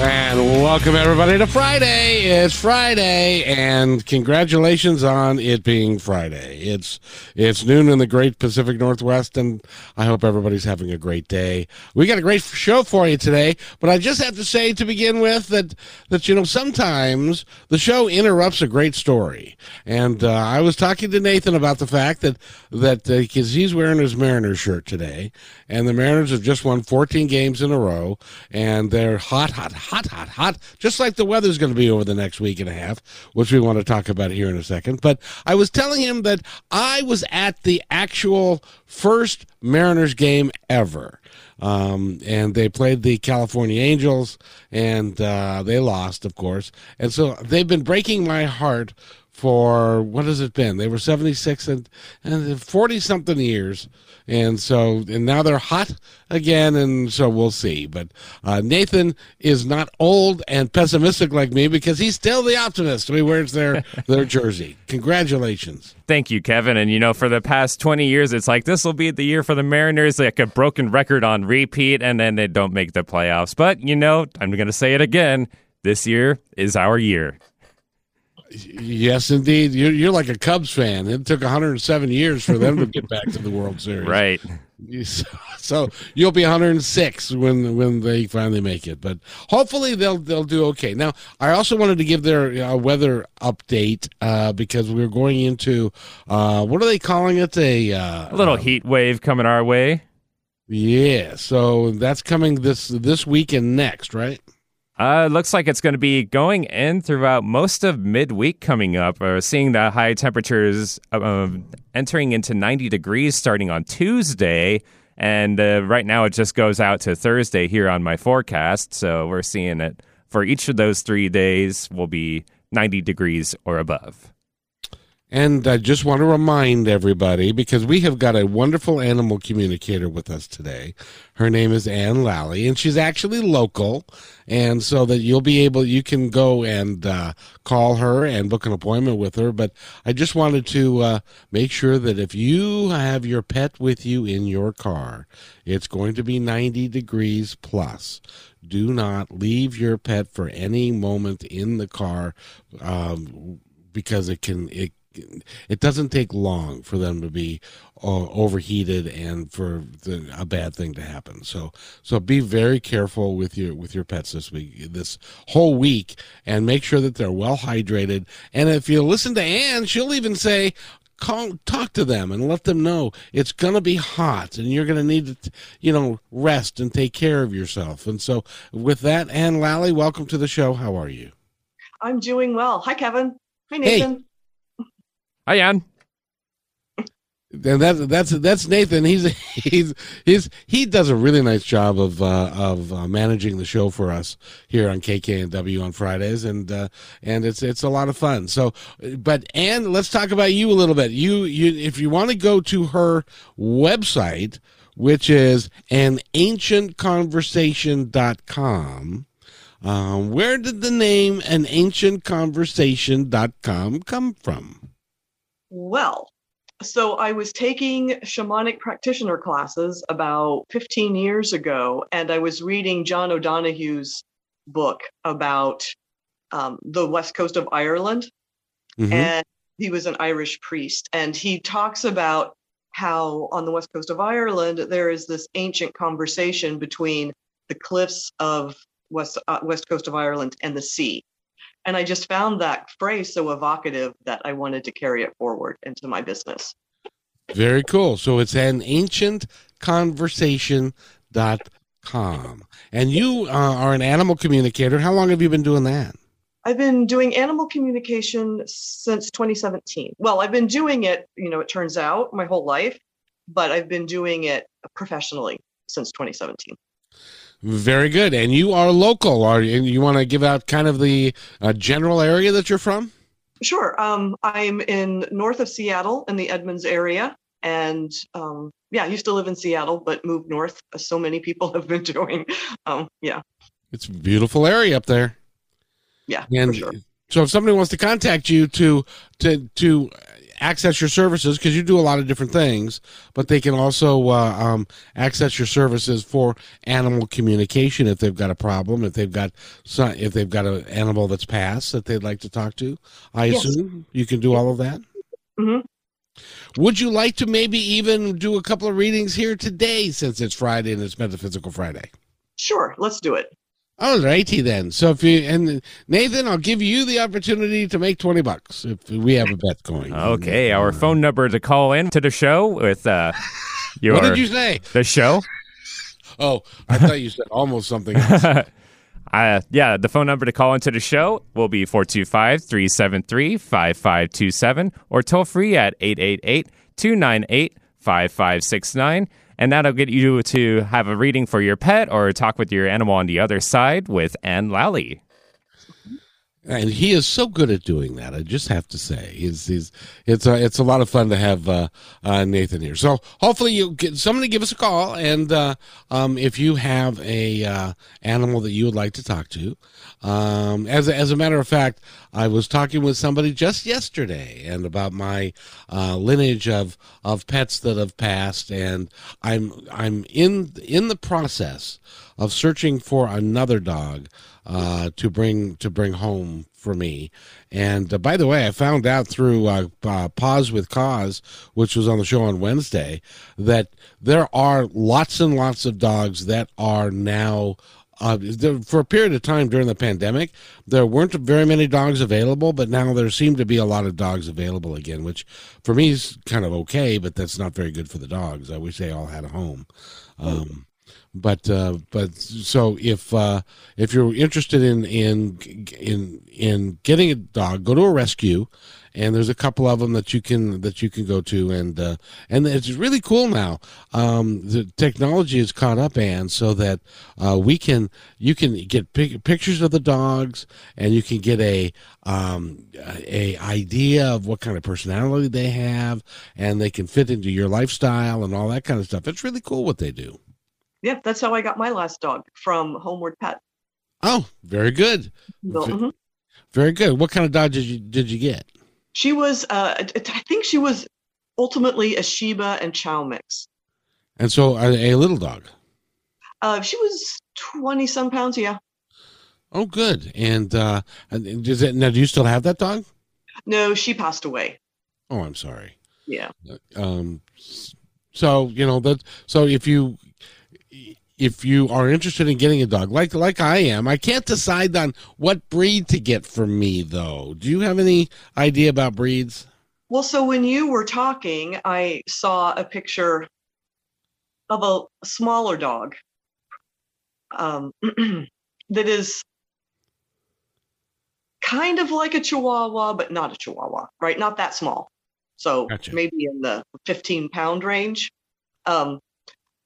And welcome everybody to Friday. It's Friday, and congratulations on it being Friday. It's it's noon in the Great Pacific Northwest, and I hope everybody's having a great day. We got a great show for you today, but I just have to say to begin with that that you know sometimes the show interrupts a great story, and uh, I was talking to Nathan about the fact that that because uh, he's wearing his Mariners shirt today, and the Mariners have just won 14 games in a row, and they're hot, hot hot, hot, hot, hot, just like the weather's going to be over the next week and a half, which we want to talk about here in a second. But I was telling him that I was at the actual first Mariners game ever. Um, and they played the California Angels, and uh, they lost, of course. And so they've been breaking my heart for what has it been? They were 76 and, and 40 something years. And so, and now they're hot again. And so we'll see. But uh, Nathan is not old and pessimistic like me because he's still the optimist. He wears their, their jersey. Congratulations. Thank you, Kevin. And you know, for the past 20 years, it's like this will be the year for the Mariners, like a broken record on repeat, and then they don't make the playoffs. But, you know, I'm going to say it again. This year is our year. Yes, indeed. You're, you're like a Cubs fan. It took 107 years for them to get back to the World Series. Right. So you'll be 106 when when they finally make it, but hopefully they'll they'll do okay. Now, I also wanted to give their uh, weather update uh, because we're going into uh, what are they calling it? A, uh, a little uh, heat wave coming our way. Yeah, so that's coming this this week and next, right? Uh, looks like it's going to be going in throughout most of midweek coming up. We're seeing the high temperatures uh, entering into 90 degrees starting on Tuesday. And uh, right now it just goes out to Thursday here on my forecast. So we're seeing it for each of those three days will be 90 degrees or above. And I just want to remind everybody because we have got a wonderful animal communicator with us today. Her name is Ann Lally, and she's actually local. And so that you'll be able, you can go and uh, call her and book an appointment with her. But I just wanted to uh, make sure that if you have your pet with you in your car, it's going to be 90 degrees plus do not leave your pet for any moment in the car um, because it can it it doesn't take long for them to be uh, overheated and for the, a bad thing to happen. So so be very careful with your with your pets this week this whole week and make sure that they're well hydrated. And if you listen to Ann, she'll even say call talk to them and let them know it's going to be hot and you're going to need to you know rest and take care of yourself. And so with that Ann Lally, welcome to the show. How are you? I'm doing well. Hi Kevin. Hi Nathan. Hey. Hi, Jan. And that's that's that's Nathan. He's he's he's he does a really nice job of uh, of uh, managing the show for us here on KKNW on Fridays, and uh, and it's it's a lot of fun. So, but and let's talk about you a little bit. You you if you want to go to her website, which is an ancientconversation.com, um, where did the name an ancientconversation.com come from? Well, so I was taking shamanic practitioner classes about 15 years ago, and I was reading John O'Donohue's book about um, the west coast of Ireland. Mm-hmm. And he was an Irish priest, and he talks about how on the west coast of Ireland there is this ancient conversation between the cliffs of west uh, west coast of Ireland and the sea. And I just found that phrase so evocative that I wanted to carry it forward into my business. Very cool. So it's an ancient conversation.com. And you uh, are an animal communicator. How long have you been doing that? I've been doing animal communication since 2017. Well, I've been doing it, you know, it turns out my whole life, but I've been doing it professionally since 2017. Very good. And you are local. Are you, you want to give out kind of the uh, general area that you're from? Sure. Um, I'm in north of Seattle in the Edmonds area. And um, yeah, I used to live in Seattle, but moved north, as so many people have been doing. Um, yeah. It's a beautiful area up there. Yeah. And sure. so if somebody wants to contact you to to to access your services because you do a lot of different things, but they can also uh, um, access your services for animal communication if they've got a problem, if they've got some, if they've got an animal that's passed that they'd like to talk to. I Yes. assume you can do all of that. Mhm. Would you like to maybe even do a couple of readings here today since it's Friday and it's Metaphysical Friday? Sure. Let's do it. All righty then. So if you and Nathan, I'll give you the opportunity to make twenty bucks if we have a bet going. Okay, our phone number to call in to the show with uh, your What did you say? the show. Oh, I thought you said almost something. Else. Uh, yeah, the phone number to call into the show will be 425 373 5527 or toll free at 888 298 5569. And that'll get you to have a reading for your pet or talk with your animal on the other side with Ann Lally. And he is so good at doing that. I just have to say, he's, he's it's a, it's a lot of fun to have uh, uh, Nathan here. So hopefully you get somebody give us a call, and uh, um, if you have a uh, animal that you would like to talk to, um, as a, as a matter of fact, I was talking with somebody just yesterday and about my uh, lineage of of pets that have passed, and I'm I'm in in the process of searching for another dog uh, to bring to bring home for me. And uh, by the way, I found out through uh, uh, Paws with Cause, which was on the show on Wednesday, that there are lots and lots of dogs that are now. Uh, for a period of time during the pandemic, there weren't very many dogs available, but now there seem to be a lot of dogs available again, which for me is kind of okay, but that's not very good for the dogs. I wish they all had a home. Um, but uh, but so if uh, if you're interested in in in in getting a dog, go to a rescue, and there's a couple of them that you can that you can go to, and uh, and it's really cool now. Um, the technology has caught up, and so that uh, we can you can get pic- pictures of the dogs, and you can get a um, a idea of what kind of personality they have, and they can fit into your lifestyle and all that kind of stuff. It's really cool what they do. Yeah, that's how I got my last dog from Homeward Pet. Oh, very good. So, mhm. Very good. What kind of dog did you did you get? She was, uh, I think she was ultimately a Shiba and Chow mix. And so a, a little dog. Uh, she was 20 some pounds. Yeah. Oh, good. And uh, and does it now? Do you still have that dog? No, she passed away. Oh, I'm sorry. Yeah. Um, so you know that. So if you if you are interested in getting a dog, like like I am, I can't decide on what breed to get for me though. Do you have any idea about breeds? Well, so when you were talking, I saw a picture of a smaller dog um, that is kind of like a Chihuahua, but not a Chihuahua, right? Not that small. So Gotcha. maybe in the 15 pound range. Um,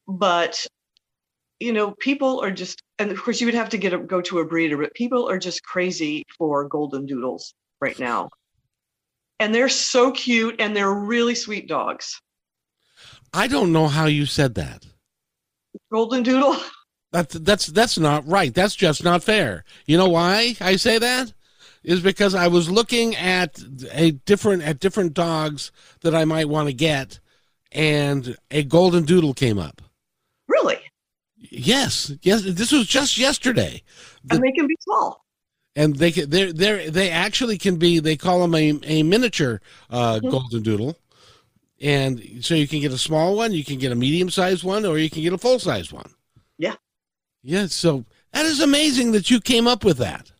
but you know, people are just, and of course, you would have to get a, go to a breeder, but people are just crazy for golden doodles right now and they're so cute and they're really sweet dogs. I don't know how you said that. Golden Doodle. That's that's that's not right. That's just not fair. You know why I say that? Is because I was looking at a different at different dogs that I might want to get, and a golden doodle came up. Yes, yes. This was just yesterday, The- And they can be small. and they can, they they they actually can be. They call them a a miniature uh, Mhm. golden doodle, and so you can get a small one, you can get a medium sized one, or you can get a full sized one. Yeah. Yeah. So that is amazing that you came up with that.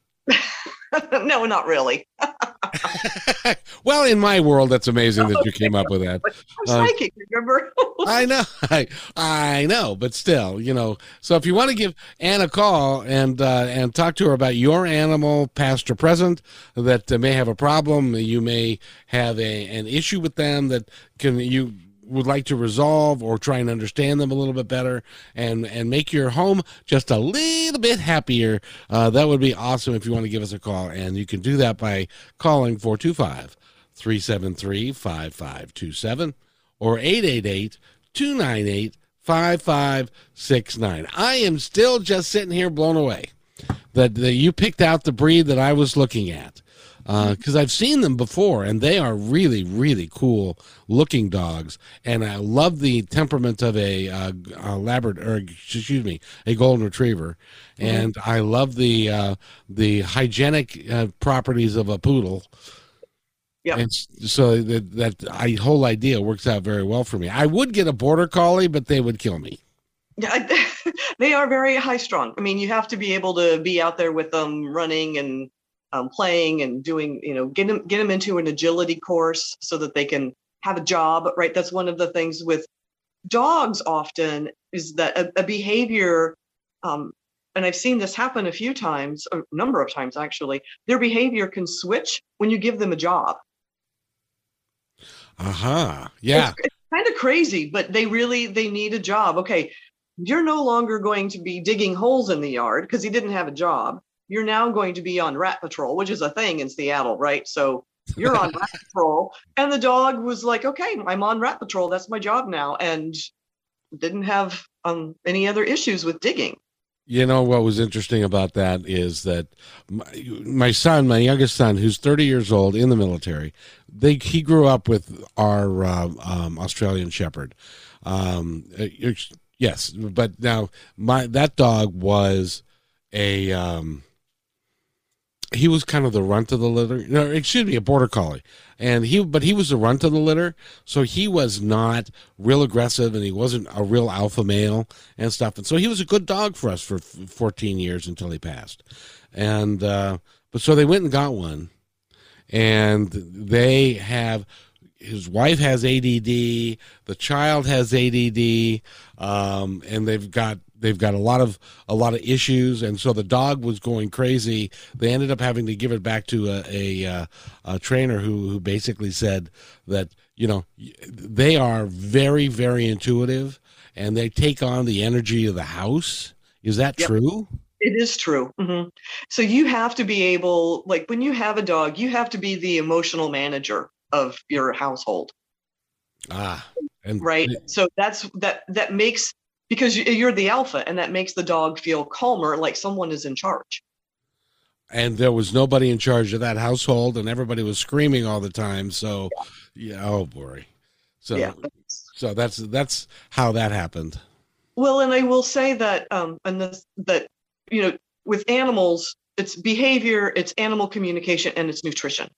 no, not really. well, in my world, that's amazing that you came up with that. I'm Uh, psychic, remember? I know, I, I know, but still, you know. So if you want to give Ann a call and uh, and talk to her about your animal, past or present, that uh, may have a problem, you may have a an issue with them that can you would like to resolve or try and understand them a little bit better and and make your home just a little bit happier uh, that would be awesome if you want to give us a call and you can do that by calling 425 373 5527 or 888 298 5569. I am still just sitting here blown away that, that you picked out the breed that I was looking at. Because I've seen them before, and they are really, really cool looking dogs. And I love the temperament of a, uh, a Labrador, or excuse me, a Golden Retriever, and I love the uh, the hygienic uh, properties of a poodle. Yep. And so that that I, whole idea works out very well for me. I would get a border collie, but they would kill me. Yeah, they are very high strung. I mean, you have to be able to be out there with them running and um, playing and doing, you know, get them get them into an agility course so that they can have a job. Right. That's one of the things with dogs. Often is that a, a behavior, um, and I've seen this happen a few times, a number of times actually. Their behavior can switch when you give them a job. Uh huh. Yeah. it's, it's kind of crazy but they really they need a job okay you're no longer going to be digging holes in the yard because he didn't have a job you're now going to be on rat patrol which is a thing in seattle right so you're on rat patrol and the dog was like okay i'm on rat patrol that's my job now and didn't have um, any other issues with digging You know what was interesting about that is that my, my son, my youngest son, who's 30 years old in the military, they he grew up with our uh, um, Australian Shepherd. Um, yes, but now my that dog was a um, he was kind of the runt of the litter. No, excuse me, a border collie, and he but he was the runt of the litter, so he was not real aggressive, and he wasn't a real alpha male and stuff. And so he was a good dog for us for 14 years until he passed. And uh, but so they went and got one, and they have his wife has ADD, the child has ADD, um, and they've got they've got a lot of a lot of issues, and so the dog was going crazy. They ended up having to give it back to a a, uh, a trainer who who basically said that you know they are very very intuitive, and they take on the energy of the house. Is that Yep. true? It is true. hmm So you have to be able, like when you have a dog, you have to be the emotional manager of your household, Ah, and right? So that's that that makes because you- you're the alpha, and that makes the dog feel calmer, like someone is in charge. and there was nobody in charge of that household and everybody was screaming all the time so yeah oh boy so yeah. so that's that's how that happened Well, and I will say that, um, and this that you know, with animals, it's behavior, it's animal communication, and it's nutrition.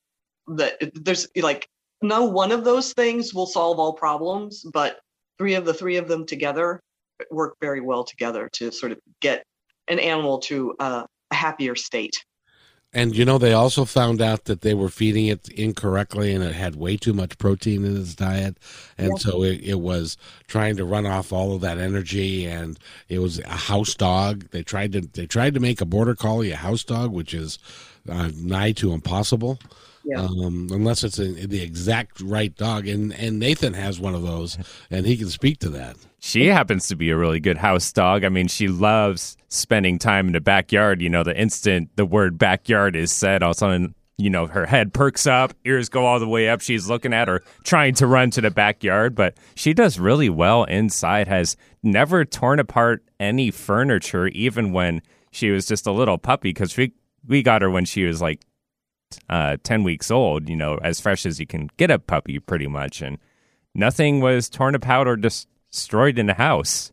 That there's like no one of those things will solve all problems, but three of the three of them together work very well together to sort of get an animal to uh, a happier state. and you know they also found out that they were feeding it incorrectly and it had way too much protein in its diet and Yeah. so it, it was trying to run off all of that energy and it was a house dog they tried to they tried to make a border collie a house dog which is uh, nigh to impossible Yeah. um, unless it's a, the exact right dog. And and Nathan has one of those, and he can speak to that. She happens to be a really good house dog. I mean, she loves spending time in the backyard. You know, the instant the word backyard is said, all of a sudden, you know, her head perks up, ears go all the way up. She's looking at her, trying to run to the backyard, but she does really well inside, has never torn apart any furniture, even when she was just a little puppy, because we, we got her when she was like uh, 10 weeks old, you know, as fresh as you can get a puppy, pretty much. And nothing was torn apart or dis- destroyed in the house.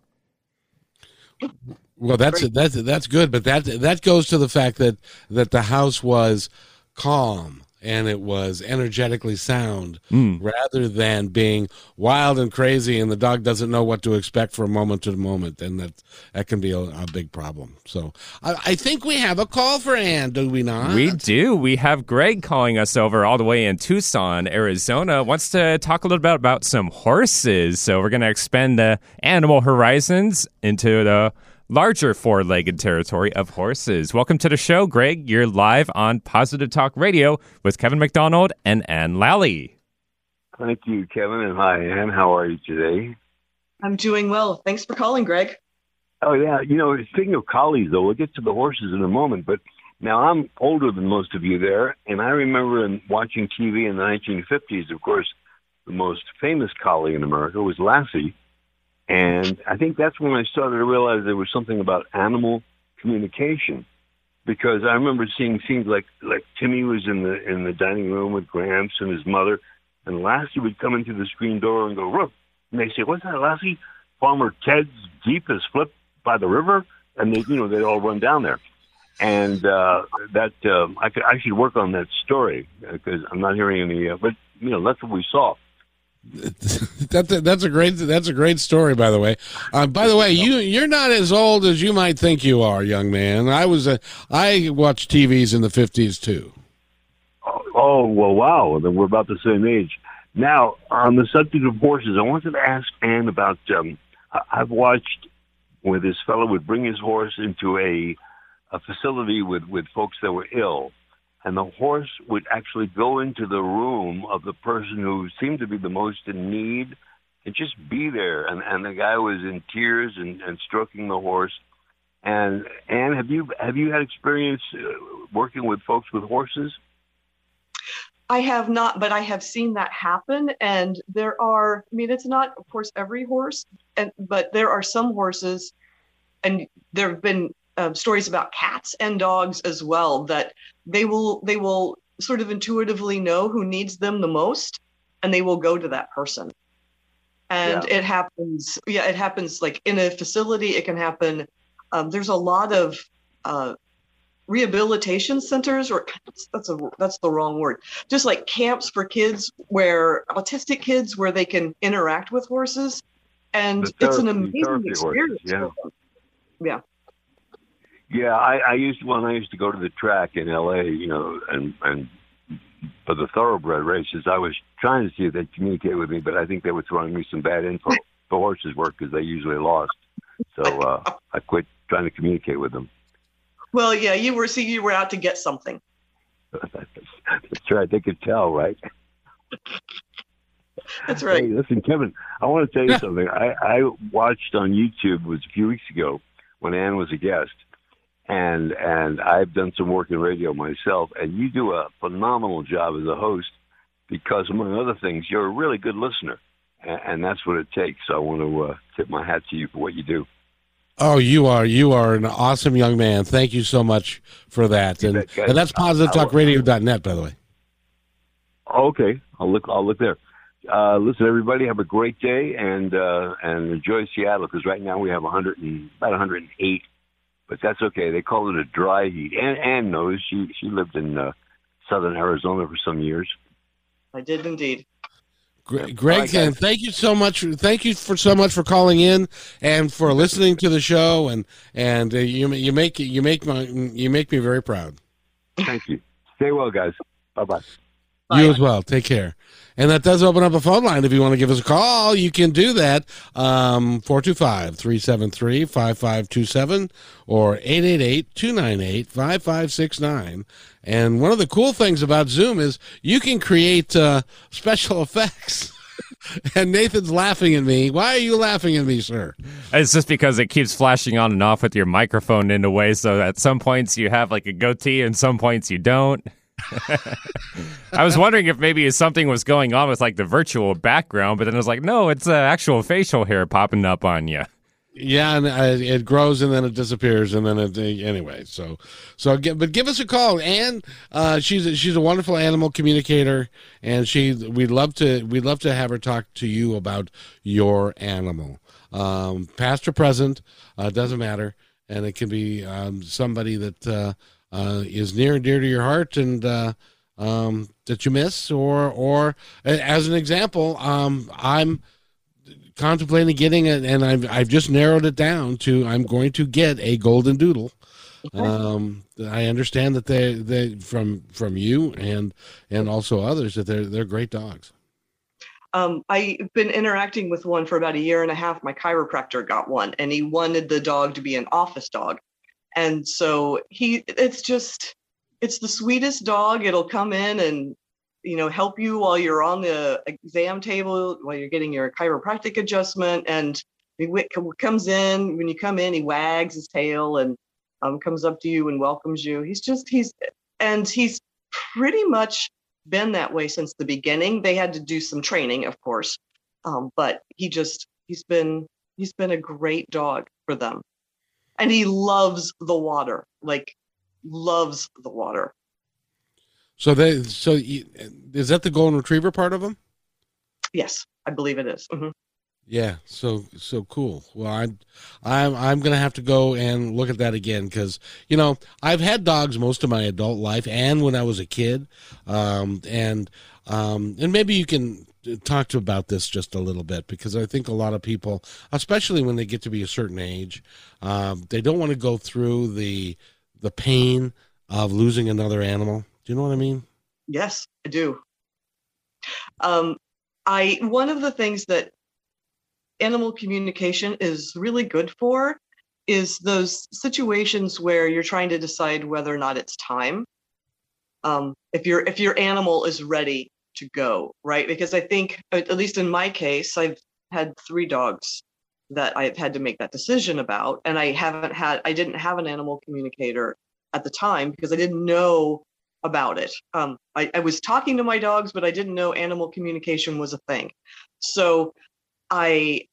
Well, that's that's that's good, but that that goes to the fact that that the house was calm and it was energetically sound Mm. rather than being wild and crazy and the dog doesn't know what to expect from moment to moment and that that can be a, a big problem so I, I think we have a call for ann do we not We do. We have Greg calling us over all the way in Tucson, Arizona. Wants to talk a little bit about some horses. So we're going to expand the animal horizons into the larger four-legged territory of horses. Welcome to the show, Greg. You're live on Positive Talk Radio with Kevin McDonald and Ann Lally. Thank you, Kevin, and hi, Ann. How are you today? I'm doing well. Thanks for calling, Greg. Oh, yeah. You know, speaking of collies, though, we'll get to the horses in a moment. But now I'm older than most of you there, and I remember in watching TV in the 1950s, of course, the most famous collie in America was Lassie. And I think that's when I started to realize there was something about animal communication. Because I remember seeing scenes like like Timmy was in the in the dining room with Gramps and his mother, and Lassie would come into the screen door and go, "Roof," and they say, "What's that, Lassie?" Farmer Ted's Jeep is flipped by the river, and they, you know, they all run down there. And uh, that uh, I could I should work on that story because I'm not hearing any. Uh, but you know, that's what we saw. that, that's a great that's a great story by the way uh, by the way you you're not as old as you might think you are young man i was a i watched tvs in the 50s too Oh, oh well, wow! Then we're about the same age. Now, on the subject of horses, I wanted to ask Ann about. Um, I've watched where this fellow would bring his horse into a a facility with with folks that were ill, and the horse would actually go into the room of the person who seemed to be the most in need, and just be there. And and the guy was in tears and, and stroking the horse. And Ann, have you have you had experience uh, working with folks with horses? I have not, but I have seen that happen. And there are, I mean, it's not, of course, every horse, and but there are some horses, and there have been um, stories about cats and dogs as well that they will they will sort of intuitively know who needs them the most, and they will go to that person. And it happens, yeah, it happens like in a facility. It can happen. Um, there's a lot of uh, rehabilitation centers, or that's a that's the wrong word. Just like camps for kids, where autistic kids, where they can interact with horses, and The it's an amazing horses, experience. yeah. Yeah. Yeah, I, I used when I used to go to the track in L.A. You know, and and for the thoroughbred races, I was trying to see if they'd communicate with me, but I think they were throwing me some bad info. the horses were because they usually lost, so uh, I quit trying to communicate with them. Well, yeah, you were see, you were out to get something. That's right. They could tell, right? That's right. Hey, listen, Kevin, I want to tell you something. I, I watched on YouTube was a few weeks ago when Ann was a guest, and and I've done some work in radio myself, and you do a phenomenal job as a host because, among other things, you're a really good listener, and, and that's what it takes. So I want to uh, tip my hat to you for what you do. oh you are you are an awesome young man thank you so much for that and, bet, and that's positivetalkradio.net by the way Okay, I'll look. I'll look there. Uh, listen, everybody, have a great day and uh, and enjoy Seattle because right now we have 100 and about 108, but that's okay. They call it a dry heat. And Ann knows she she lived in uh, southern Arizona for some years. I did indeed. Gre- Greg, All right, and thank you so much. Thank you for so much for calling in and for listening to the show. And and uh, you you make you make my you make me very proud. Thank you. Stay well, guys. Bye bye. Bye. You as well. Take care. And that does open up a phone line. If you want to give us a call, you can do that. Um, 425 373 5527 or 888 298 5569. And one of the cool things about Zoom is you can create uh, special effects. and Nathan's laughing at me. Why are you laughing at me, sir? It's just because it keeps flashing on and off with your microphone in a way, so at some points you have like a goatee and some points you don't. I was wondering if maybe something was going on with like the virtual background, but then I was like, no, it's uh, actual facial hair popping up on you. Yeah, and uh, it grows and then it disappears and then it uh, anyway. So, so but give us a call, And Uh, she's a, she's a wonderful animal communicator, and she we'd love to we'd love to have her talk to you about your animal, um, past or present, uh, doesn't matter, and it can be um, somebody that uh, is near and dear to your heart, and uh, um, that you miss, or or as an example, um, I'm contemplating getting it, and I've I've just narrowed it down to I'm going to get a golden doodle. Um, I understand that they they from from you and and also others that they're they're great dogs. Um, I've been interacting with one for about a year and a half. My chiropractor got one, and he wanted the dog to be an office dog, and so he it's just it's the sweetest dog. It'll come in and you know help you while you're on the exam table while you're getting your chiropractic adjustment. And he comes in when you come in he wags his tail and um, comes up to you and welcomes you. He's just he's and he's pretty much been that way since the beginning. They had to do some training of course um, but he just he's been he's been a great dog for them and he loves the water like loves the water so they so you, is that the golden retriever part of him? Yes, I believe it is. Mm-hmm. Yeah, so so cool. Well, I'm I'm I'm gonna have to go and look at that again because you know I've had dogs most of my adult life and when I was a kid, um, and um, and maybe you can talk to about this just a little bit because I think a lot of people, especially when they get to be a certain age, um, they don't want to go through the the pain of losing another animal do you know what I mean? Yes, I do. Um, I one of the things that animal communication is really good for is those situations where you're trying to decide whether or not it's time. Um, if your if your animal is ready to go, right? Because I think, at least in my case, I've had three dogs that I've had to make that decision about, and I haven't had I didn't have an animal communicator at the time because I didn't know about it. Um, I, I, was talking to my dogs, but I didn't know animal communication was a thing. So I,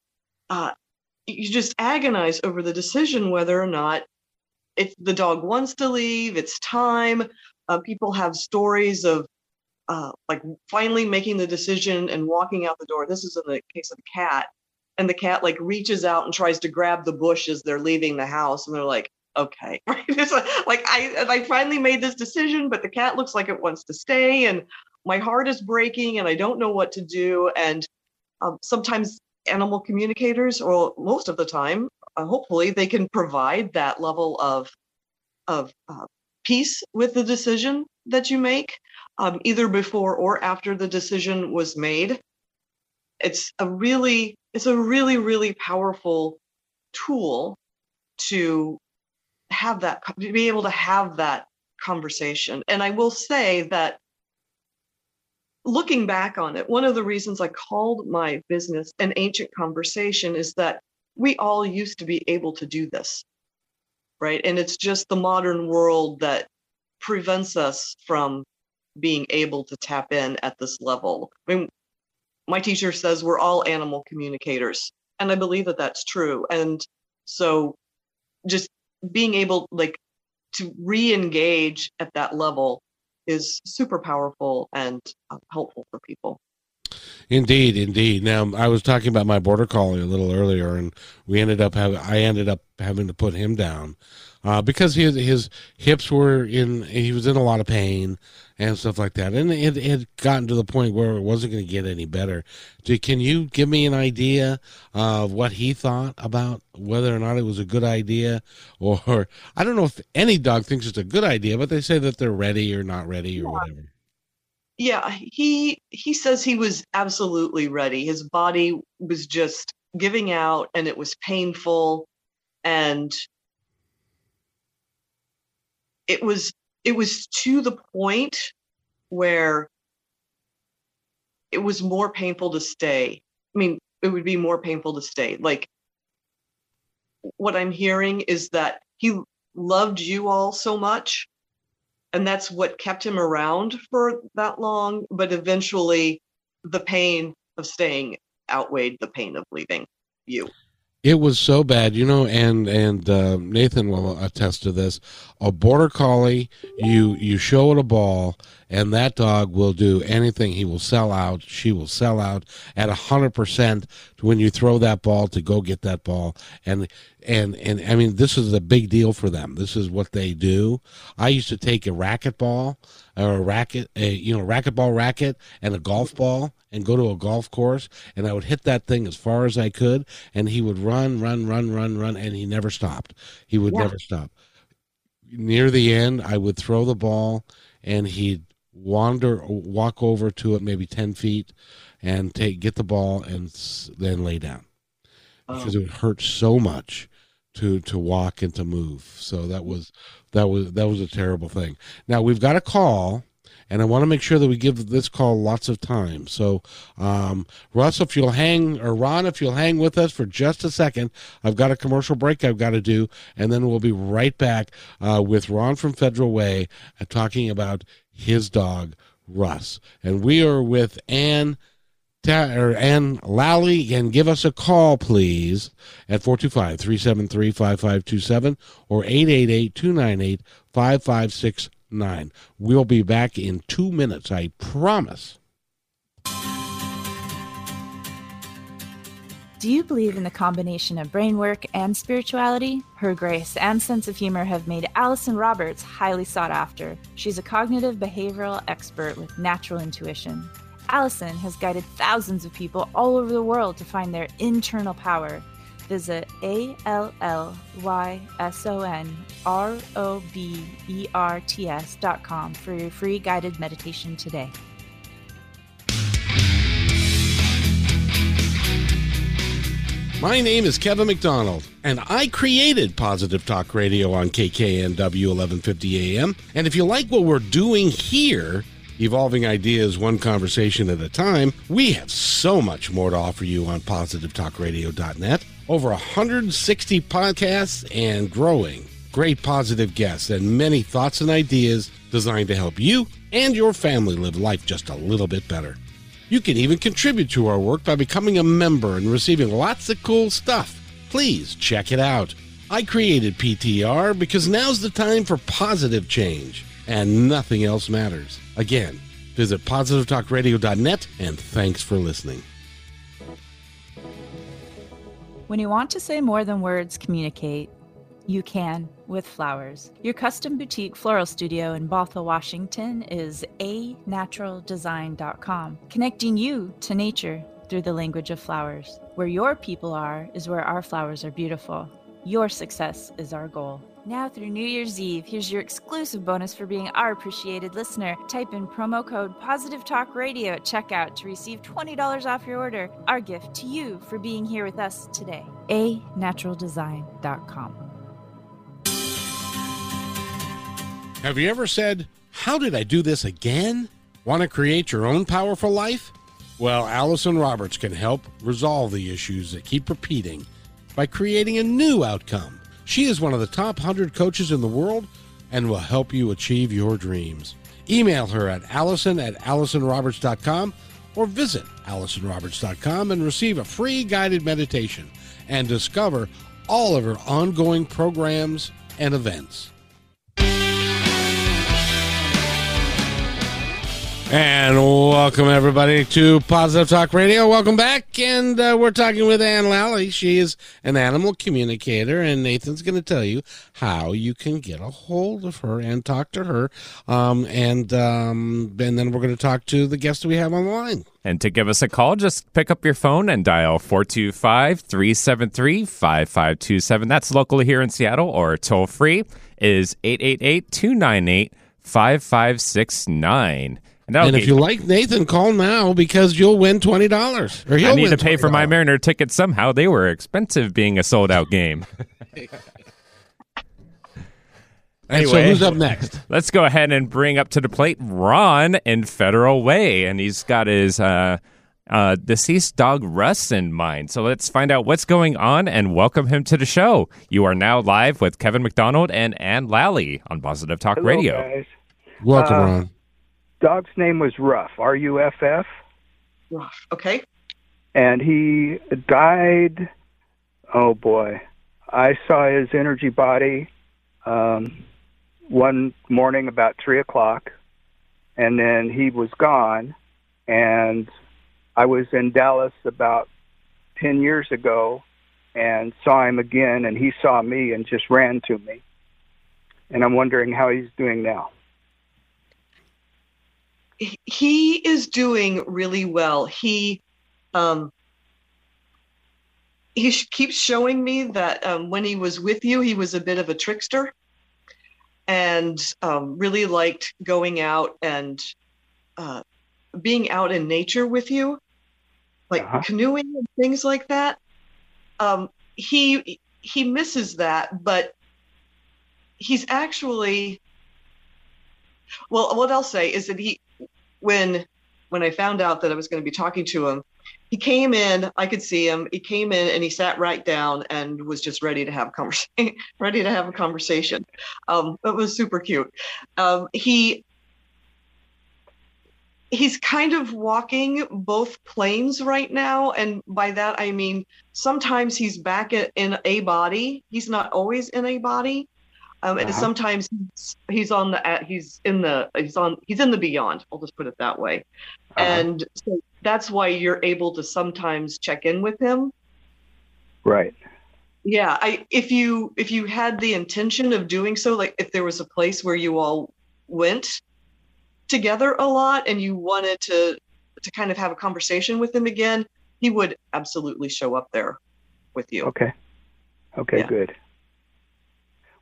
uh, you just agonize over the decision whether or not if the dog wants to leave, it's time. Uh, people have stories of uh, like finally making the decision and walking out the door. This is in the case of the cat. And the cat like reaches out and tries to grab the bush as they're leaving the house. And they're like, okay like i i finally made this decision but the cat looks like it wants to stay and my heart is breaking and i don't know what to do and um, sometimes animal communicators or most of the time uh, hopefully they can provide that level of of uh, peace with the decision that you make um, either before or after the decision was made. It's a really it's a really really powerful tool to have that to be able to have that conversation. And i will say that looking back on it one of the reasons i called my business an ancient conversation is that we all used to be able to do this right? And it's just the modern world that prevents us from being able to tap in at this level. I mean my teacher says we're all animal communicators and i believe that that's true. And so just being able like to re-engage at that level is super powerful and uh, helpful for people indeed indeed. Now i was talking about my border collie a little earlier and we ended up having i ended up having to put him down uh, because his his hips were in he was in a lot of pain and stuff like that. And it, it had gotten to the point where it wasn't going to get any better. Can you give me an idea of what he thought about whether or not it was a good idea? Or i don't know if any dog thinks it's a good idea but they say that they're ready or not ready or yeah. whatever yeah he he says he was absolutely ready his body was just giving out and it was painful and it was it was to the point where it was more painful to stay. I mean, it would be more painful to stay. Like what I'm hearing is that he loved you all so much and that's what kept him around for that long, but eventually the pain of staying outweighed the pain of leaving you. It was so bad, you know, and and uh, Nathan will attest to this. A border collie, you you show it a ball, and that dog will do anything. He will sell out. She will sell out at a hundred percent when you throw that ball to go get that ball. And and and I mean, this is a big deal for them. This is what they do. I used to take a racquetball or a racket, a you know, racquetball racket and a golf ball and go to a golf course and I would hit that thing as far as I could and he would run, run, run, run, run, and he never stopped. He would Yeah. never stop. Near the end, I would throw the ball and he'd wander, walk over to it maybe 10 feet and take, get the ball and then lay down because it would hurt so much to to walk and to move. So that was that was that was a terrible thing. Now we've got a call, and I want to make sure that we give this call lots of time. So, um, Russ, if you'll hang, or Ron, if you'll hang with us for just a second, I've got a commercial break I've got to do, and then we'll be right back uh, with Ron from Federal Way uh, talking about his dog Russ, and we are with Ann. Or Ann Lally, and give us a call, please, at 425 373 5527 or 888 298 5569. We'll be back in two minutes, I promise. Do you believe in the combination of brain work and spirituality? Her grace and sense of humor have made Allyson Roberts highly sought after. She's a cognitive behavioral expert with natural intuition. Allyson has guided thousands of people all over the world to find their internal power. Visit A L L Y S O N R O B E R T S dot com for your free guided meditation today. My name is Kevin McDonald, and I created Positive Talk Radio on KKNW 1150 AM. And if you like what we're doing here, evolving ideas one conversation at a time, we have so much more to offer you on positivetalkradio.net. Over 160 podcasts and growing. Great positive guests and many thoughts and ideas designed to help you and your family live life just a little bit better. You can even contribute to our work by becoming a member and receiving lots of cool stuff. Please check it out. I created PTR because now's the time for positive change, and nothing else matters. Again, visit positivetalkradio.net, and thanks for listening. When you want to say more than words communicate, you can with flowers. Your custom boutique floral studio in Bothell, Washington is a naturaldesign.com, connecting you to nature through the language of flowers. Where your people are is where our flowers are beautiful. Your success is our goal. Now through New Year's Eve, here's your exclusive bonus for being our appreciated listener. Type in promo code Positive Talk Radio at checkout to receive $20 off your order. Our gift to you for being here with us today. A Have you ever said, How did I do this again? Want to create your own powerful life? Well, Allyson Roberts can help resolve the issues that keep repeating by creating a new outcome. She is one of the top 100 coaches in the world and will help you achieve your dreams. Email her at allyson at allysonroberts.com or visit allysonroberts.com and receive a free guided meditation and discover all of her ongoing programs and events. And welcome everybody to Positive Talk Radio. Welcome back, and uh, we're talking with Ann Lally. She is an animal communicator, and Nathan's going to tell you how you can get a hold of her and talk to her. Um, and um, and then we're going to talk to the guest we have on the line. And to give us a call, just pick up your phone and dial 425 373 5527. That's locally here in Seattle, or toll free is 888 298 5569. And and if get- you like Nathan, call now because you'll win twenty dollars. Or he'll I need win to pay for my $20. Mariner tickets somehow. They were expensive being a sold out game. And so Anyway. who's up next? Let's go ahead and bring up to the plate Ron in Federal Way. And he's got his uh, uh, deceased dog Russ in mind. So let's find out what's going on and welcome him to the show. You are now live with Kevin McDonald and Ann Lally on Positive Talk Hello, Radio. guys. Welcome, Uh, Ron. Dog's name was Ruff, R U F F, Rough. Okay. and he died. Oh boy, I saw his energy body um, one morning about three o'clock, and then he was gone, and I was in Dallas about ten years ago, and saw him again, and he saw me and just ran to me, and I'm wondering how he's doing now. He is doing really well. He um, he keeps showing me that um, when he was with you, he was a bit of a trickster and um, really liked going out and uh, being out in nature with you, like Uh-huh. canoeing and things like that. Um, he he misses that, but he's actually well. What I'll say is that he when when I found out that I was going to be talking to him, he came in. I could see him. He came in and he sat right down and was just ready to have a conversation. ready to have a conversation. Um, it was super cute. Um, he he's kind of walking both planes right now, and by that I mean sometimes he's back in, in a body. He's not always in a body. Um, and Uh-huh. sometimes he's, on the uh, he's in the he's on he's in the beyond. I'll just put it that way. Uh-huh. And so that's why you're able to sometimes check in with him. right. Yeah, I if you if you had the intention of doing so, like if there was a place where you all went together a lot and you wanted to to kind of have a conversation with him again, he would absolutely show up there with you. Okay. Okay, Yeah. good.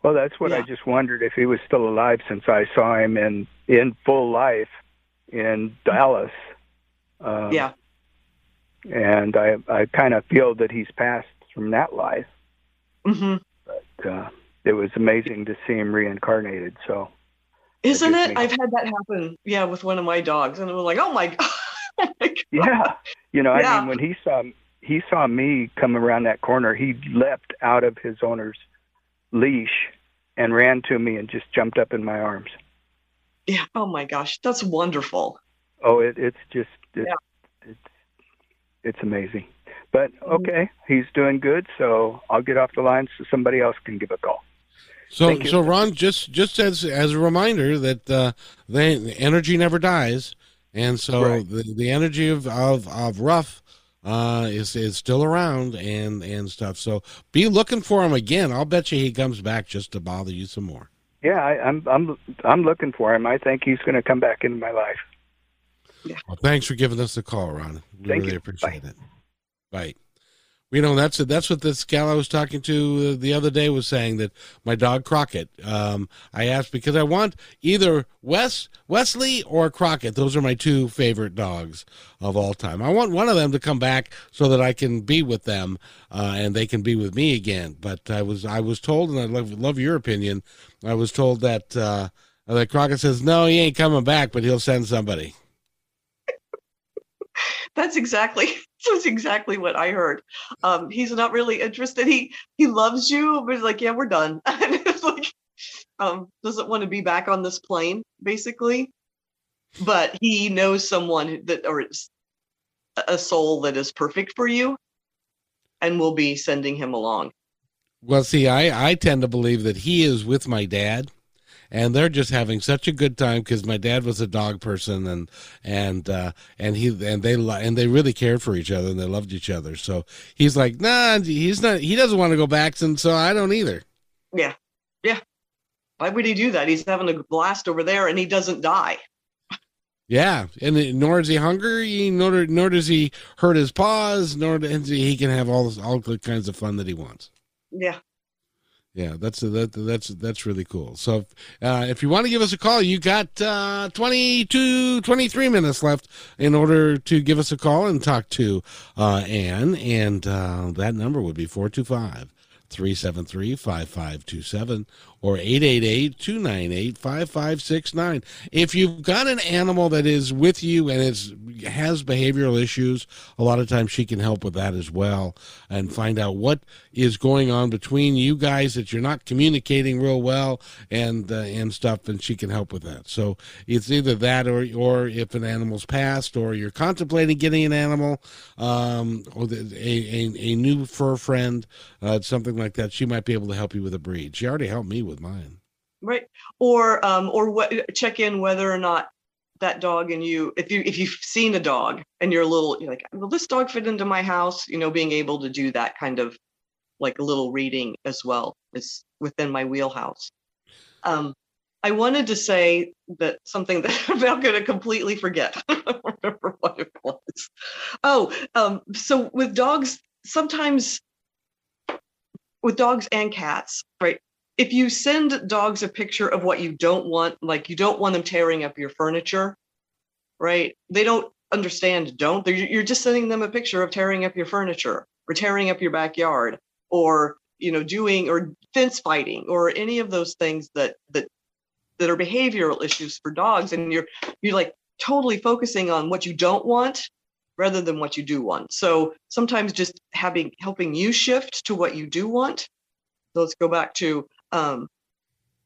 Well, that's what I just wondered if he was still alive since I saw him in in full life in Dallas. Um, Yeah. And I I kind of feel that he's passed from that life, hmm but uh, it was amazing to see him reincarnated. So Isn't gives it? I've had that happen. Yeah, with one of my dogs, and it was like, oh my god. Yeah, you know, I mean, when he saw he saw me come around that corner, he leapt out of his owner's leash and ran to me and just jumped up in my arms. Yeah. Oh my gosh, that's wonderful. Oh, it, it's just it, Yeah. it's it's amazing. But Mhm. okay, he's doing good, so I'll get off the line so somebody else can give a call. So, so Ron, just just as as a reminder that uh, the, the energy never dies, and so Right. the, the energy of of, of rough uh, is is still around and and stuff. So be looking for him again. I'll bet you he comes back just to bother you some more. Yeah, I, I'm I'm I'm looking for him. I think he's going to come back into my life. Well, thanks for giving us a call, Ron. We Thank really you. appreciate it. Bye. You know that's that's what this gal I was talking to the other day was saying that my dog Crockett. Um, I asked because I want either Wes Wesley or Crockett. Those are my two favorite dogs of all time. I want one of them to come back so that I can be with them uh, and they can be with me again. But I was I was told, and I love love your opinion. I was told that uh, that Crockett says no, he ain't coming back, but he'll send somebody. That's exactly that's exactly what I heard. Um, he's not really interested. He he loves you, but he's like, yeah, we're done. it's like, um, doesn't want to be back on this plane, basically. But he knows someone that, or a soul that is perfect for you, and will be sending him along. Well, see, I, I tend to believe that he is with my dad, and they're just having such a good time because my dad was a dog person, and and uh, and he and they and they really cared for each other and they loved each other. So he's like, nah, he's not. He doesn't want to go back, and so I don't either. Yeah, yeah. Why would he do that? He's having a blast over there, and he doesn't die. Yeah, and nor is he hungry, nor nor does he hurt his paws, nor does he, he can have all this, all the kinds of fun that he wants. Yeah. Yeah, that's that, that's that's really cool. So, uh, if you want to give us a call, you got uh, 22, 23 minutes left in order to give us a call and talk to uh, Ann, and uh, that number would be 425 373 5527 or 888 298 5569. If you've got an animal that is with you and is has behavioral issues, a lot of times she can help with that as well and find out what is going on between you guys that you're not communicating real well and uh, and stuff and she can help with that. So it's either that or or if an animal's passed or you're contemplating getting an animal um, or the, a, a a new fur friend, uh, something like that, she might be able to help you with a breed. She already helped me with mine. right. Or um or what check in whether or not that dog and you if you if you've seen a dog and you're a little you're like will this dog fit into my house you know being able to do that kind of like a little reading as well is within my wheelhouse. Um i wanted to say that something that i'm now going to completely forget. I don't remember what it was. Oh um so with dogs sometimes with dogs and cats right if you send dogs a picture of what you don't want, like you don't want them tearing up your furniture, right? They don't understand don't. They're, you're just sending them a picture of tearing up your furniture or tearing up your backyard or you know doing or fence fighting or any of those things that that that are behavioral issues for dogs and you're you're like totally focusing on what you don't want rather than what you do want so sometimes just having helping you shift to what you do want so let's go back to um,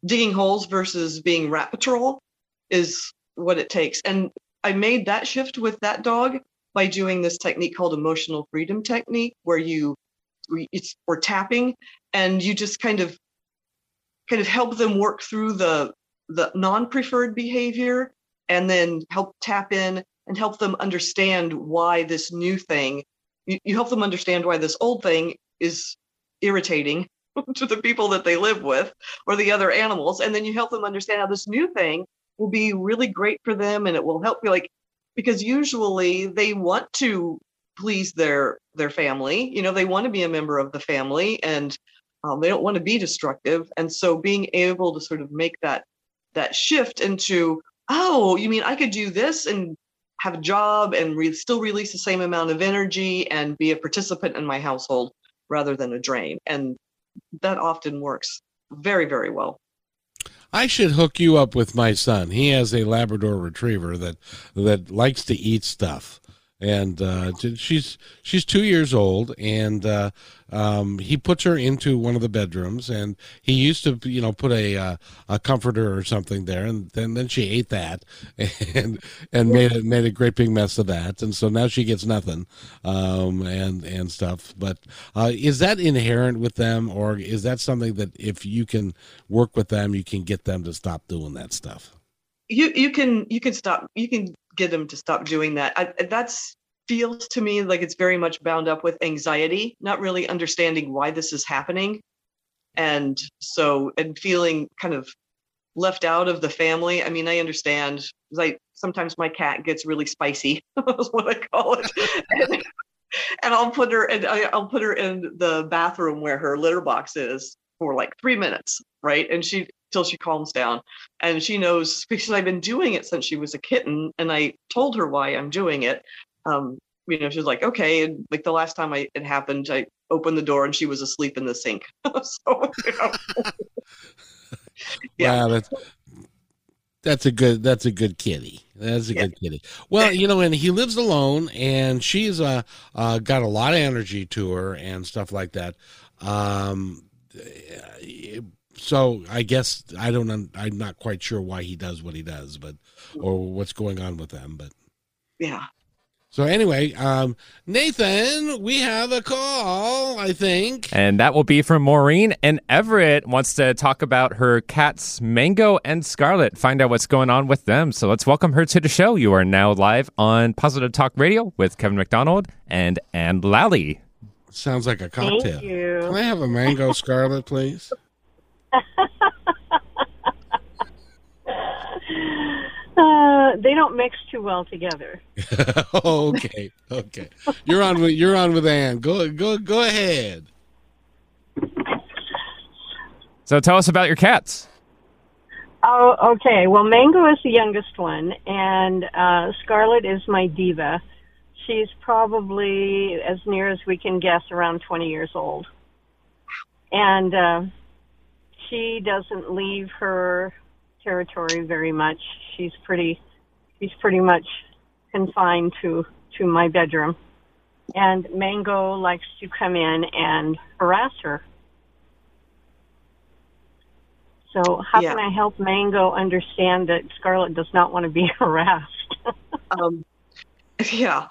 digging holes versus being rat patrol is what it takes. And I made that shift with that dog by doing this technique called emotional freedom technique, where you it's or tapping, and you just kind of kind of help them work through the the non-preferred behavior, and then help tap in and help them understand why this new thing. You, you help them understand why this old thing is irritating to the people that they live with or the other animals and then you help them understand how this new thing will be really great for them and it will help you like because usually they want to please their their family. You know they want to be a member of the family and um, they don't want to be destructive and so being able to sort of make that that shift into oh you mean i could do this and have a job and re- still release the same amount of energy and be a participant in my household rather than a drain and that often works very, very well. I should hook you up with my son. He has a Labrador Retriever that that likes to eat stuff and uh, she's she's two years old, and uh, um, he puts her into one of the bedrooms, and he used to you know put a uh, a comforter or something there, and then then she ate that, and and made it made a great big mess of that, and so now she gets nothing, um, and and stuff. But uh, is that inherent with them, or is that something that if you can work with them, you can get them to stop doing that stuff? You you can you can stop you can get them to stop doing that. I, that's feels to me like it's very much bound up with anxiety, not really understanding why this is happening. And so, and feeling kind of left out of the family. I mean, I understand. Like sometimes my cat gets really spicy. That's what I call it. and, and I'll put her and I'll put her in the bathroom where her litter box is for like three minutes, right? And she till she calms down. And she knows because I've been doing it since she was a kitten, and I told her why I'm doing it. Um, you know, she's like, okay. And like the last time I, it happened, I opened the door and she was asleep in the sink. so, yeah. Wow, that's that's a good that's a good kitty. That's a yeah. good kitty. Well, you know, and he lives alone, and she's uh, uh got a lot of energy to her and stuff like that. Um, so I guess I don't. I'm not quite sure why he does what he does, but or what's going on with them. But yeah. So anyway, um, Nathan, we have a call, I think, and that will be from Maureen. And Everett wants to talk about her cats, Mango and Scarlet. Find out what's going on with them. So let's welcome her to the show. You are now live on Positive Talk Radio with Kevin McDonald and Ann Lally. Sounds like a cocktail. Thank you. Can I have a mango, Scarlet, please? Uh, they don't mix too well together. okay, okay. You're on with you're on with Ann. Go go go ahead. So tell us about your cats. Oh, okay. Well, Mango is the youngest one, and uh, Scarlet is my diva. She's probably, as near as we can guess, around 20 years old. And uh, she doesn't leave her territory very much. She's pretty she's pretty much confined to to my bedroom. And Mango likes to come in and harass her. So how yeah. can I help Mango understand that Scarlet does not want to be harassed? um, yeah.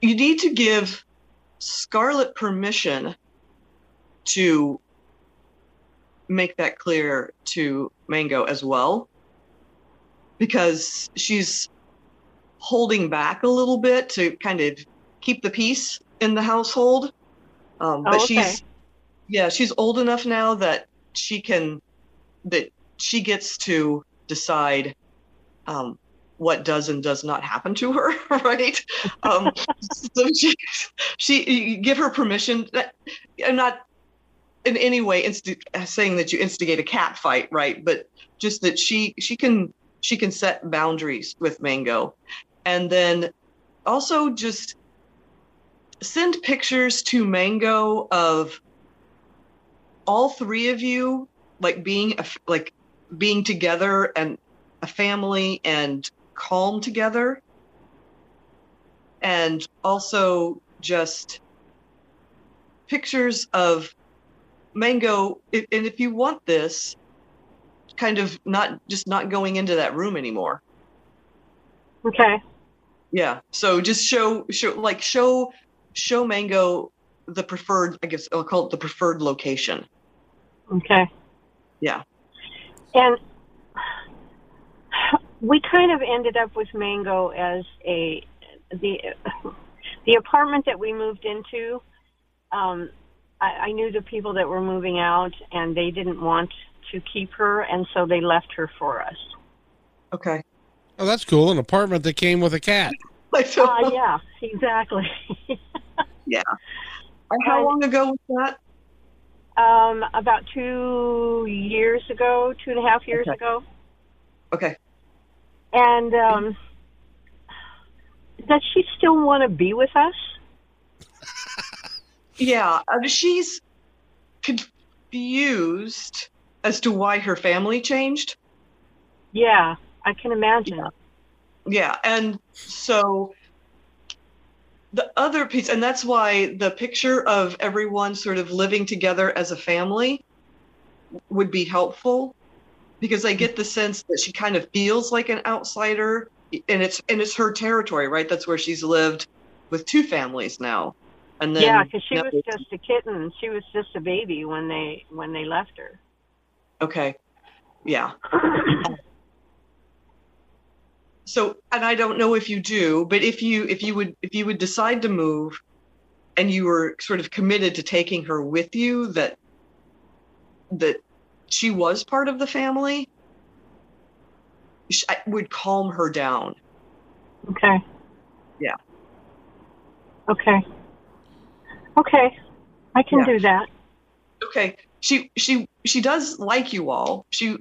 You need to give Scarlet permission to make that clear to Mango as well. because she's holding back a little bit to kind of keep the peace in the household. Um, but Oh, okay. she's yeah, she's old enough now that she can that she gets to decide um, what does and does not happen to her, right? Um, so she, she, give her permission. That, I'm not in any way insti- saying that you instigate a cat fight, right? But just that she she can she can set boundaries with Mango, and then also just send pictures to Mango of all three of you like being a like being together and a family and calm together and also just pictures of mango and if you want this kind of not just not going into that room anymore Okay. yeah so just show show like show show mango the preferred i guess i'll call it the preferred location Okay. Yeah. And we kind of ended up with Mango as a the the apartment that we moved into. Um, I, I knew the people that were moving out, and they didn't want to keep her, and so they left her for us. okay Oh, that's cool. An apartment that came with a cat. like so Uh, yeah, exactly. how long ago was that um, about two years ago, two and a half years Okay. ago. okay And um, does she still want to be with us? Yeah, um, she's confused as to why her family changed. Yeah, I can imagine. Yeah, and so the other piece, and that's why the picture of everyone sort of living together as a family would be helpful because I get the sense that she kind of feels like an outsider and it's and it's her territory, right? That's where she's lived with two families now. And then yeah, because she was just a kitten. She was just a baby when they when they left her. okay. Yeah. so and i don't know if you do but if you if you would if you would decide to move and you were sort of committed to taking her with you that that she was part of the family I would calm her down Okay. Yeah. Okay. Okay. I can Yeah. do that. okay she she she does like you all she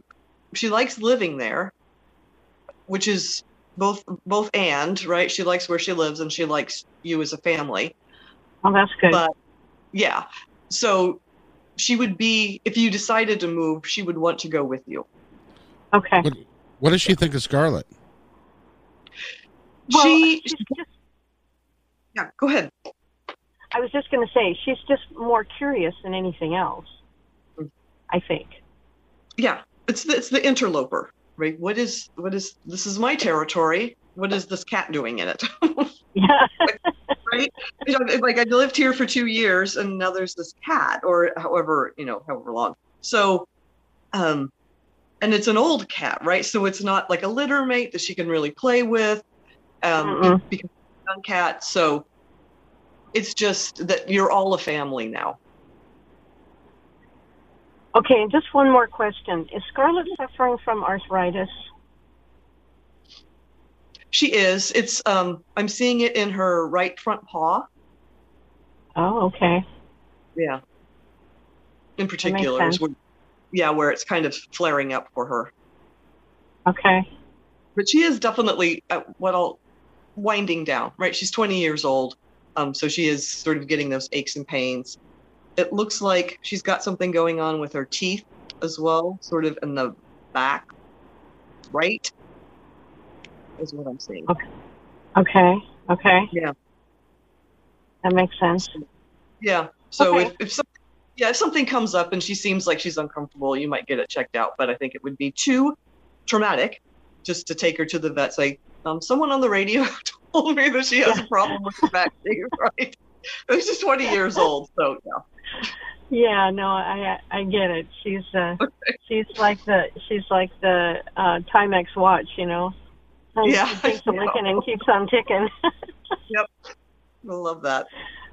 she likes living there which is both both and right she likes where she lives and she likes you as a family Well, that's good. but yeah so she would be if you decided to move she would want to go with you okay. What, what does she think of Scarlet? Well, she she's just, yeah go ahead I was just going to say she's just more curious than anything else. I think. yeah it's the, it's the interloper right what is what is this is my territory what is this cat doing in it Yeah. right you know, like i lived here for two years and now there's this cat or however you know however long so um and it's an old cat right so it's not like a litter mate that she can really play with um Mm-mm. because it's a young cat so it's just that you're all a family now Okay, and just one more question. Is Scarlet suffering from arthritis? she is it's um i'm seeing it in her right front paw Oh, okay. yeah in particular is where, yeah where it's kind of flaring up for her Okay. but she is definitely at what I'll winding down, right? She's 20 years old, um, so she is sort of getting those aches and pains. It looks like she's got something going on with her teeth as well, sort of in the back, right? Is what I'm seeing. Okay. Okay. Yeah. That makes sense. Yeah. So Okay. if, if some, yeah, if something comes up and she seems like she's uncomfortable, you might get it checked out. But I think it would be too traumatic just to take her to the vet. Say, um, someone on the radio told me that she has a problem with her back teeth. Right? She's 20 years old, so yeah. Yeah, no, I I get it. She's uh she's like the she's like the uh Timex watch, you know. And Yeah, She takes a I licking and keeps on ticking. Yep. I love that.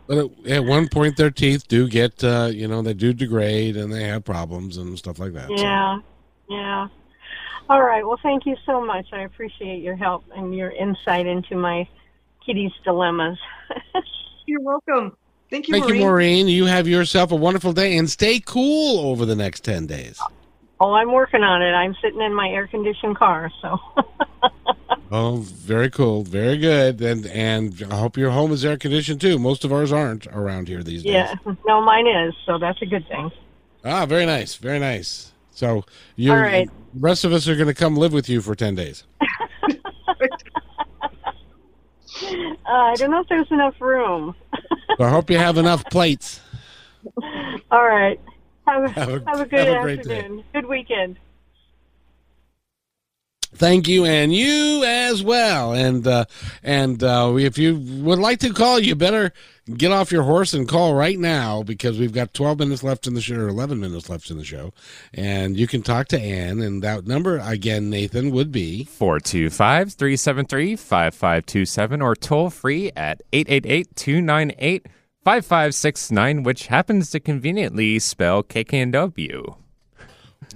But at, at one point, their teeth do get, uh, you know, they do degrade and they have problems and stuff like that. so. yeah. Yeah. All right. Well, thank you so much. I appreciate your help and your insight into my kitty's dilemmas. You're welcome. Thank you, Thank Maureen. you, Maureen. You have yourself a wonderful day and stay cool over the next 10 days. oh, I'm working on it. I'm sitting in my air conditioned car, so Oh, very cool. Very good. And and I hope your home is air conditioned too. Most of ours aren't around here these days. yeah. No, mine is, so that's a good thing. Ah, very nice. Very nice. So you're. All right. The rest of us are going to come live with you for 10 days. Uh, I don't know if there's enough room. I hope you have enough plates. All right. Have, Have a- have a good have a great day. afternoon. Good weekend. Thank you, and you as well. And uh, and uh, if you would like to call, you better get off your horse and call right now because we've got 12 minutes left in the show, or 11 minutes left in the show, and you can talk to Ann. And that number again, Nathan, would be 425 373 5527 or toll free at 888 298 5569, which happens to conveniently spell KKNW.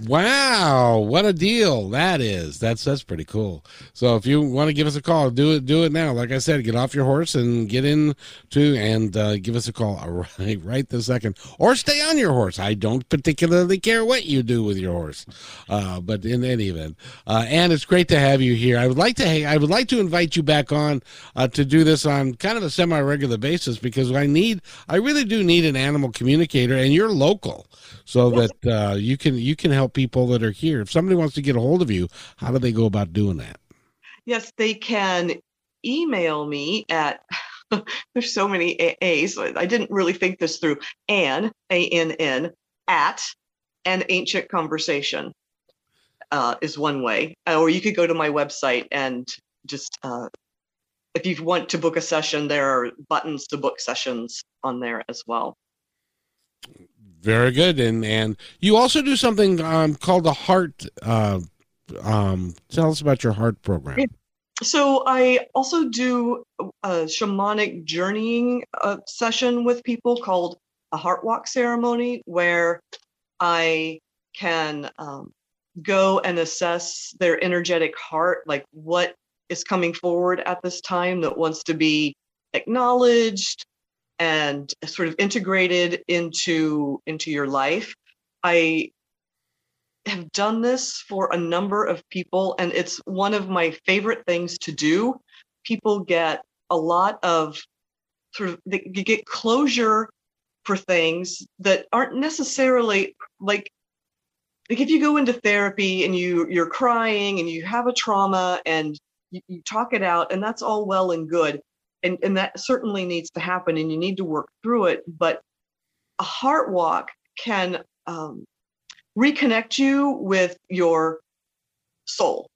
Wow, what a deal that is. That's that's pretty cool. So if you want to give us a call, do it do it now. Like I said, get off your horse and get in to and uh, give us a call right right this second. Or stay on your horse. I don't particularly care what you do with your horse. Uh, but in any event, uh, and it's great to have you here. I would like to I would like to invite you back on uh, to do this on kind of a semi regular basis because I need I really do need an animal communicator and you're local so that uh, you can you can help people that are here. If somebody wants to get a hold of you, how do they go about doing that? Yes, they can email me at. There's so many A's. I didn't really think this through. Ann, A N N, at an ancient conversation uh, is one way. Uh, Or you could go to my website and just, uh, if you want to book a session, there are buttons to book sessions on there as well. Very good, and and you also do something um, called the heart. Uh, um, tell us about your heart program. So I also do a shamanic journeying uh, session with people called a heart walk ceremony, where I can um, go and assess their energetic heart, like what is coming forward at this time that wants to be acknowledged and sort of integrated into into your life. I have done this for a number of people, and it's one of my favorite things to do. People get a lot of sort of they get closure for things that aren't necessarily like like if you go into therapy and you you're crying and you have a trauma and you, you talk it out and that's all well and good and and that certainly needs to happen and you need to work through it but a heart walk can um, reconnect you with your soul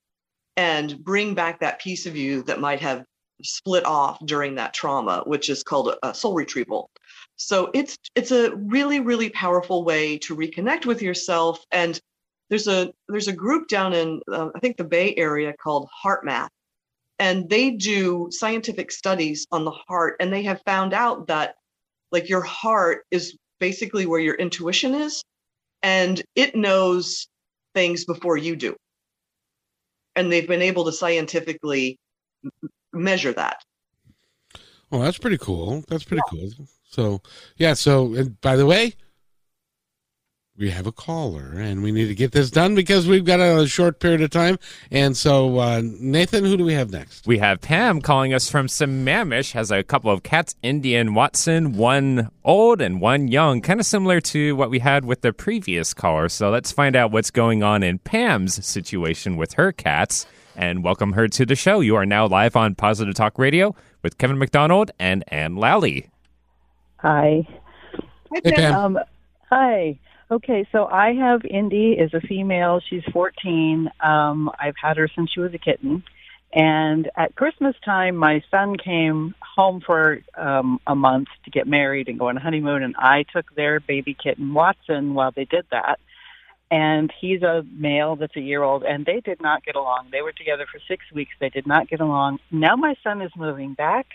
and bring back that piece of you that might have split off during that trauma which is called a, soul retrieval. So it's it's a really really powerful way to reconnect with yourself and there's a there's a group down in uh, i think the bay area called HeartMath and they do scientific studies on the heart and they have found out that like your heart is basically where your intuition is and it knows things before you do and they've been able to scientifically measure that Oh, that's pretty cool. That's pretty cool. So yeah. So and by the way, we have a caller, and we need to get this done because we've got a short period of time. And so, uh, Nathan, who do we have next? We have Pam calling us from Sammamish, has a couple of cats, Indy and Watson, one old and one young, kind of similar to what we had with the previous caller. So let's find out what's going on in Pam's situation with her cats and welcome her to the show. You are now live on Positive Talk Radio with Kevin McDonald and Ann Lally. Hi. Hey, Pam. Um, hi. Okay, so I have Indy is a female. She's 14. Um, I've had her since she was a kitten, And at Christmas time, my son came home for um, a month to get married and go on a honeymoon, and I took their baby kitten Watson while they did that. And he's a male that's a year old, and they did not get along. They were together for six weeks. They did not get along. Now my son is moving back,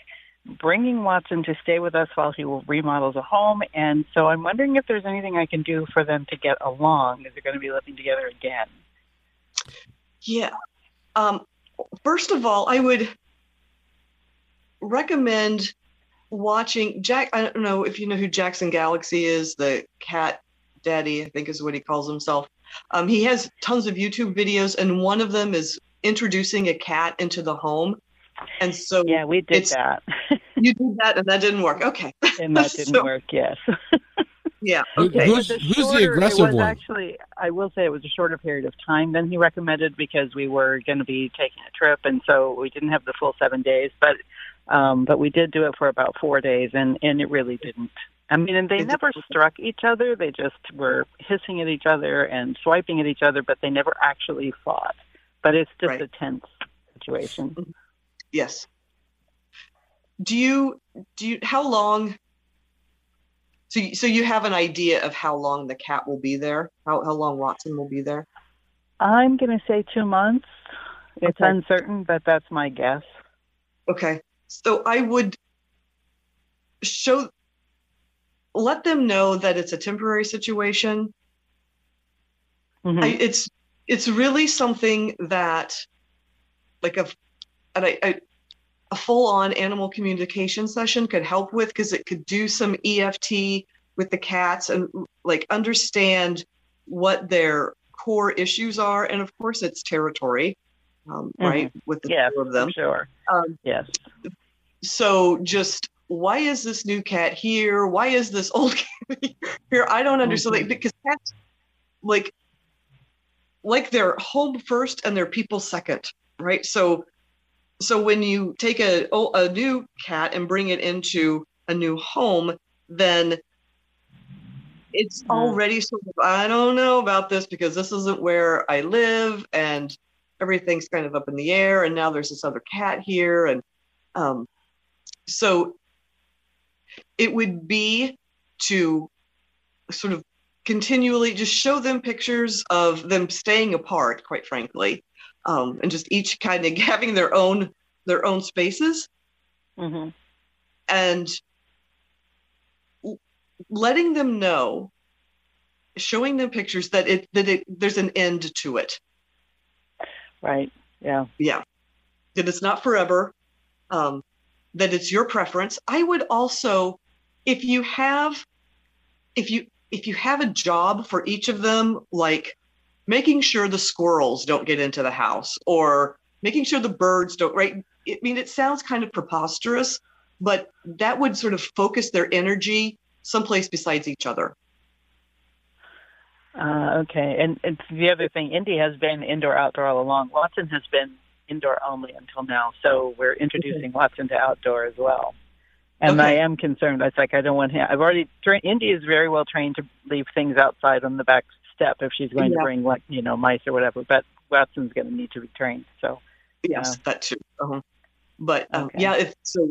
bringing Watson to stay with us while he remodels a home. And so I'm wondering if there's anything I can do for them to get along. Is they're going to be living together again? Yeah. Um, first of all, I would recommend watching Jack. I don't know if you know who Jackson Galaxy is, the cat daddy, I think is what he calls himself. Um, he has tons of YouTube videos, and one of them is introducing a cat into the home. And so, yeah, we did that. you did that, and that didn't work. Okay, and that didn't so, work. Yes. yeah. Okay. Who's, who's shorter, the aggressive one? Actually, I will say it was a shorter period of time than he recommended because we were going to be taking a trip, and so we didn't have the full seven days. But um, but we did do it for about four days, and and it really didn't I mean, and they never struck each other. They just were hissing at each other and swiping at each other, but they never actually fought. But it's just right. a tense situation. Yes. Do you do you how long so so you have an idea of how long the cat will be there? How how long Watson will be there? I'm going to say 2 months. It's okay. uncertain, but that's my guess. Okay. So I would show let them know that it's a temporary situation. Mm-hmm. I, it's it's really something that like a and I, I a full on animal communication session could help with because it could do some EFT with the cats and like understand what their core issues are. And of course, it's territory, um, mm-hmm. right? With the yeah, two of them. Sure. Um, yes. So just why is this new cat here? Why is this old cat here? I don't understand mm-hmm. because cats like like they're home first and they're people second, right? So so when you take a a new cat and bring it into a new home, then it's already sort of I don't know about this because this isn't where I live and everything's kind of up in the air and now there's this other cat here and um, so it would be to sort of continually just show them pictures of them staying apart, quite frankly, um, and just each kind of having their own their own spaces, mm-hmm. and letting them know, showing them pictures that it that it there's an end to it. Right. Yeah. Yeah. That it's not forever. Um, that it's your preference. I would also if you have if you if you have a job for each of them like making sure the squirrels don't get into the house or making sure the birds don't right i mean it sounds kind of preposterous but that would sort of focus their energy someplace besides each other uh, okay and, and the other thing indy has been indoor outdoor all along watson has been indoor only until now so we're introducing okay. watson to outdoor as well and okay. I am concerned. It's like I don't want him. I've already trained. Indy is very well trained to leave things outside on the back step if she's going yeah. to bring like you know mice or whatever. But Watson's going to need to be trained. So yes, uh, that too. Uh-huh. But um, okay. yeah, if so,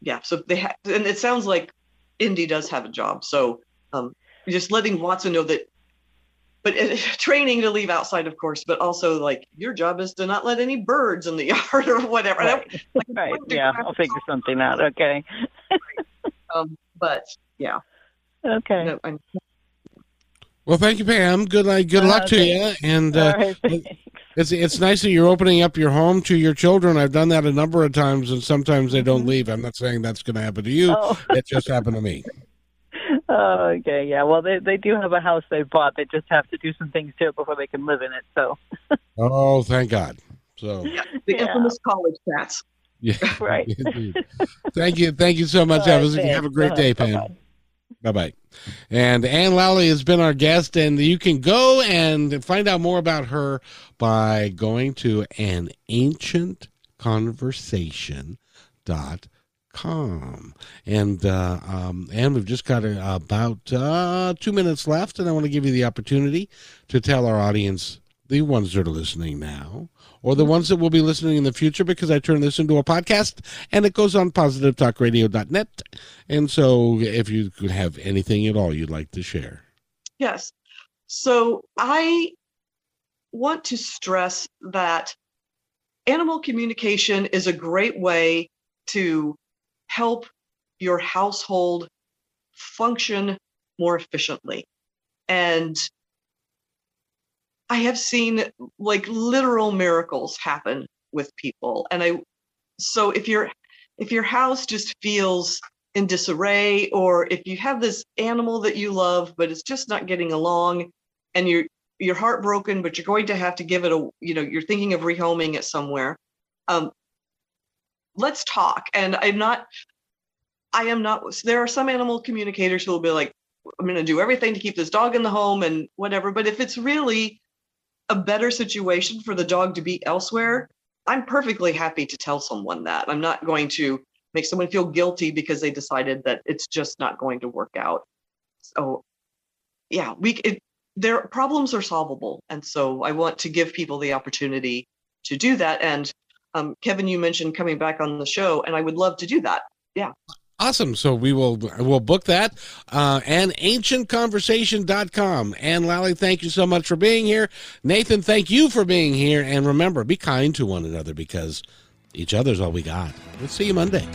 yeah. So they have, and it sounds like Indy does have a job. So um, just letting Watson know that but training to leave outside, of course, but also like your job is to not let any birds in the yard or whatever. Right. Like, right. Yeah, I'll figure something out. Okay. um, but yeah. Okay. No, well, thank you, Pam. Good night. Good uh, luck to you. And uh, right, it's it's nice that you're opening up your home to your children. I've done that a number of times, and sometimes they don't mm-hmm. leave. I'm not saying that's going to happen to you. Oh. it just happened to me. Oh, okay, yeah. Well, they they do have a house they bought. They just have to do some things to it before they can live in it. So. oh, thank God. So. Yeah, the yeah. infamous college cats. Yeah. Right. thank you. Thank you so much. Right, have, have a great day, Pam. Bye bye. And Ann Lally has been our guest, and you can go and find out more about her by going to an ancient conversation dot com. And uh, um, and we've just got about uh, two minutes left, and I want to give you the opportunity to tell our audience the ones that are listening now, or the ones that will be listening in the future, because I turn this into a podcast and it goes on positivetalkradio.net. And so if you could have anything at all you'd like to share. Yes. So I want to stress that animal communication is a great way to help your household function more efficiently. And I have seen like literal miracles happen with people. And I so if your if your house just feels in disarray or if you have this animal that you love but it's just not getting along and you're you're heartbroken but you're going to have to give it a you know you're thinking of rehoming it somewhere um let's talk and i'm not i am not there are some animal communicators who will be like i'm going to do everything to keep this dog in the home and whatever but if it's really a better situation for the dog to be elsewhere i'm perfectly happy to tell someone that. I'm not going to make someone feel guilty because they decided that it's just not going to work out. So yeah we it, their problems are solvable. And so i want to give people the opportunity to do that. And um, kevin you mentioned coming back on the show and i would love to do that. Yeah Awesome. So we will we'll book that. Uh, and ancientconversation.com. Ann Lally, thank you so much for being here. Nathan, thank you for being here. And remember, be kind to one another because each other's all we got. We'll see you Monday.